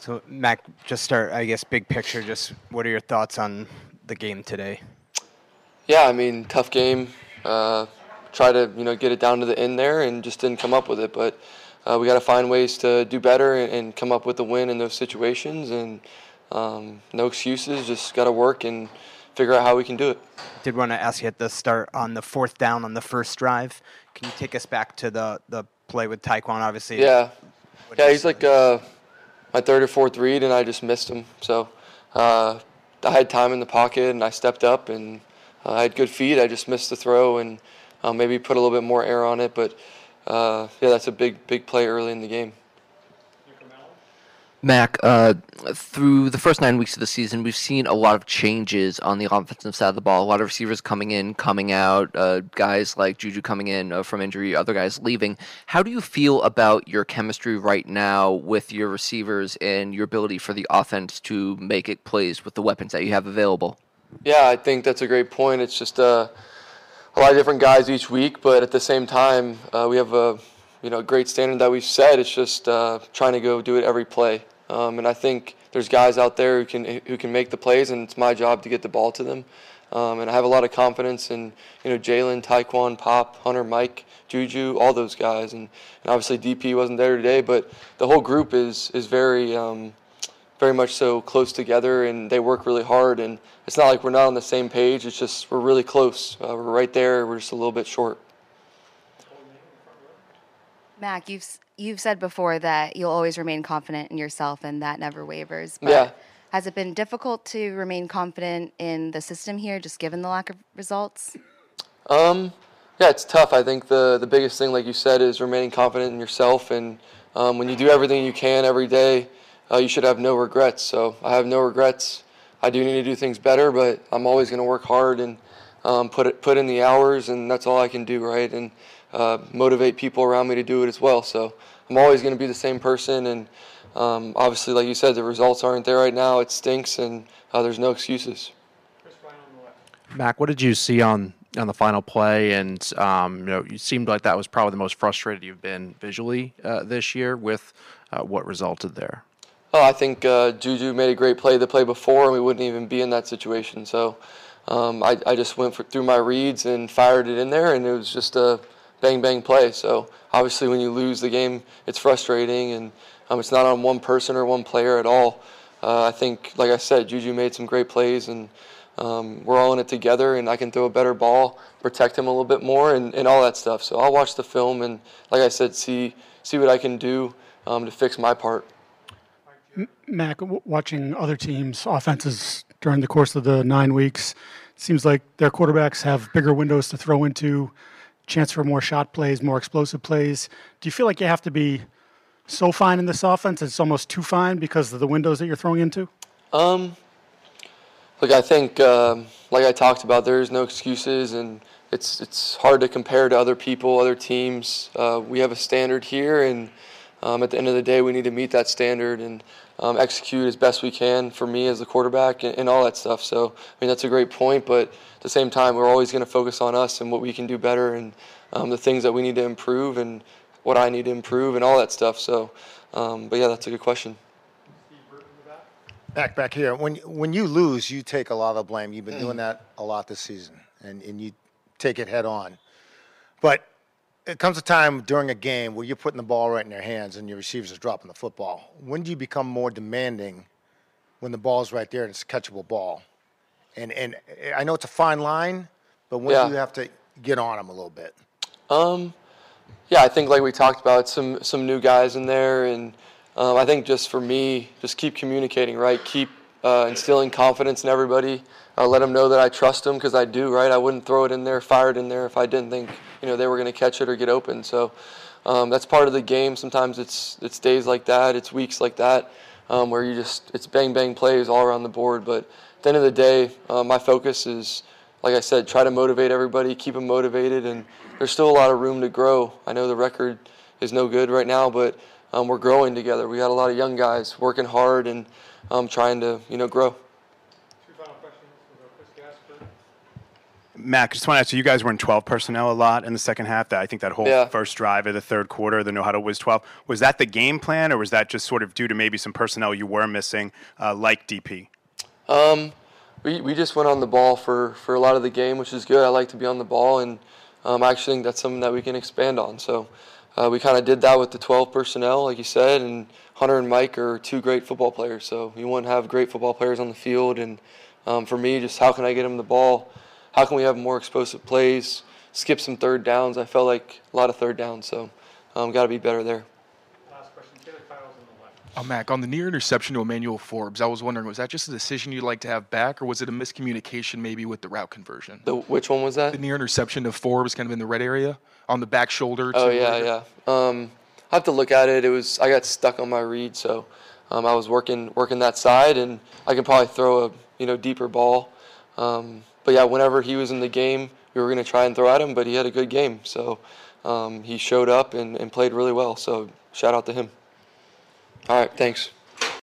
So, Mac, just start, I guess, big picture. Just what are your thoughts on the game today? Yeah, I mean, tough game. Uh, try to you know get it down to the end there, and just didn't come up with it. But uh, we got to find ways to do better and, and, come up with the win in those situations. And um, no excuses. Just got to work and figure out how we can do it. Did want to ask you at the start on the fourth down on the first drive. Can you take us back to the the play with Tyquan? Obviously. Yeah. Yeah, he's like. Uh, my third or fourth read, and I just missed him. So uh, I had time in the pocket, and I stepped up, and uh, I had good feet. I just missed the throw, and uh, maybe put a little bit more air on it. But uh, yeah, that's a big, big play early in the game. Mac, uh, through the first nine weeks of the season, we've seen a lot of changes on the offensive side of the ball. A lot of receivers coming in, coming out, uh, guys like Juju coming in uh, from injury, other guys leaving. How do you feel about your chemistry right now with your receivers and your ability for the offense to make it plays with the weapons that you have available? Yeah, I think that's a great point. It's just uh, a lot of different guys each week, but at the same time, uh, we have a you know great standard that we've set. It's just uh, trying to go do it every play. Um, and I think there's guys out there who can who can make the plays, and it's my job to get the ball to them. Um, and I have a lot of confidence in you know Jalen, Tyquan, Pop, Hunter, Mike, Juju, all those guys, and, and obviously DP wasn't there today, but the whole group is is very um, very much so close together, and they work really hard. And it's not like we're not on the same page. It's just we're really close. Uh, we're right there. We're just a little bit short. Mac, you've you've said before that you'll always remain confident in yourself, and that never wavers. But yeah. Has it been difficult to remain confident in the system here, just given the lack of results? Um, yeah, it's tough. I think the the biggest thing, like you said, is remaining confident in yourself, and um, when you do everything you can every day, uh, you should have no regrets. So I have no regrets. I do need to do things better, but I'm always going to work hard and um, put it, put in the hours, and that's all I can do, right? And uh, motivate people around me to do it as well. So I'm always going to be the same person. And um, obviously, like you said, the results aren't there right now. It stinks, and uh, there's no excuses. Mac, what did you see on on the final play? And um, you know, you seemed like that was probably the most frustrated you've been visually uh, this year with uh, what resulted there. Oh, I think uh, Juju made a great play the play before, and we wouldn't even be in that situation. So um, I, I just went for, through my reads and fired it in there, and it was just a bang bang play. So obviously, when you lose the game, it's frustrating, and um, it's not on one person or one player at all. Uh, I think, like I said, Juju made some great plays, and um, we're all in it together. And I can throw a better ball, protect him a little bit more, and, and all that stuff. So I'll watch the film and, like I said, see see what I can do um, to fix my part. Mac, watching other teams' offenses during the course of the nine weeks, seems like their quarterbacks have bigger windows to throw into chance for more shot plays, more explosive plays. Do you feel like you have to be so fine in this offense? It's almost too fine because of the windows that you're throwing into. Um, look, I think um, like I talked about, there's no excuses, and it's it's hard to compare to other people, other teams. Uh, we have a standard here, and um, at the end of the day, we need to meet that standard and um, execute as best we can for me as the quarterback and, and, all that stuff. So, I mean, that's a great point, but at the same time, we're always going to focus on us and what we can do better and um, the things that we need to improve and what I need to improve and all that stuff. So, um, but yeah, that's a good question. Back back here. When when you lose, you take a lot of blame. You've been doing that a lot this season, and, and you take it head on. But it comes a time during a game where you're putting the ball right in their hands and your receivers are dropping the football. When do you become more demanding when the ball's right there and it's a catchable ball? And and I know it's a fine line, but when yeah. do you have to get on them a little bit? Um, yeah, I think like we talked about, some some new guys in there, and um, I think just for me, just keep communicating, right? Keep uh, instilling confidence in everybody. Uh, let them know that I trust them because I do, right? I wouldn't throw it in there, fire it in there if I didn't think you know they were going to catch it or get open. So um, that's part of the game. Sometimes it's it's days like that, it's weeks like that, um, where you just it's bang bang plays all around the board. But at the end of the day, uh, my focus is, like I said, try to motivate everybody, keep them motivated, and there's still a lot of room to grow. I know the record is no good right now, but um, we're growing together. We got a lot of young guys working hard and um, trying to you know grow. Mac, I just want to ask you, you guys were in 12 personnel a lot in the second half. That I think that whole Yeah. first drive of the third quarter, the no huddle was 12. Was that the game plan, or was that just sort of due to maybe some personnel you were missing, uh, like DP? Um, we, we just went on the ball for, for a lot of the game, which is good. I like to be on the ball, and um, I actually think that's something that we can expand on. So uh, we kind of did that with the 12 personnel, like you said, and Hunter and Mike are two great football players. So you want to have great football players on the field, and um, for me, just how can I get them the ball? How can we have more explosive plays? Skip some third downs. I felt like a lot of third downs, so um, got to be better there. Uh, Mac, on the near interception to Emmanuel Forbes, I was wondering, was that just a decision you'd like to have back, or was it a miscommunication maybe with the route conversion? The, which one was that? The near interception to Forbes, kind of in the red area, on the back shoulder. Oh yeah, yeah. Um, I have to look at it. It was I got stuck on my read, so um, I was working working that side, and I can probably throw a you know deeper ball. Um, but yeah, whenever he was in the game, we were going to try and throw at him, but he had a good game, so um, he showed up and, and played really well. So shout out to him. All right, thanks.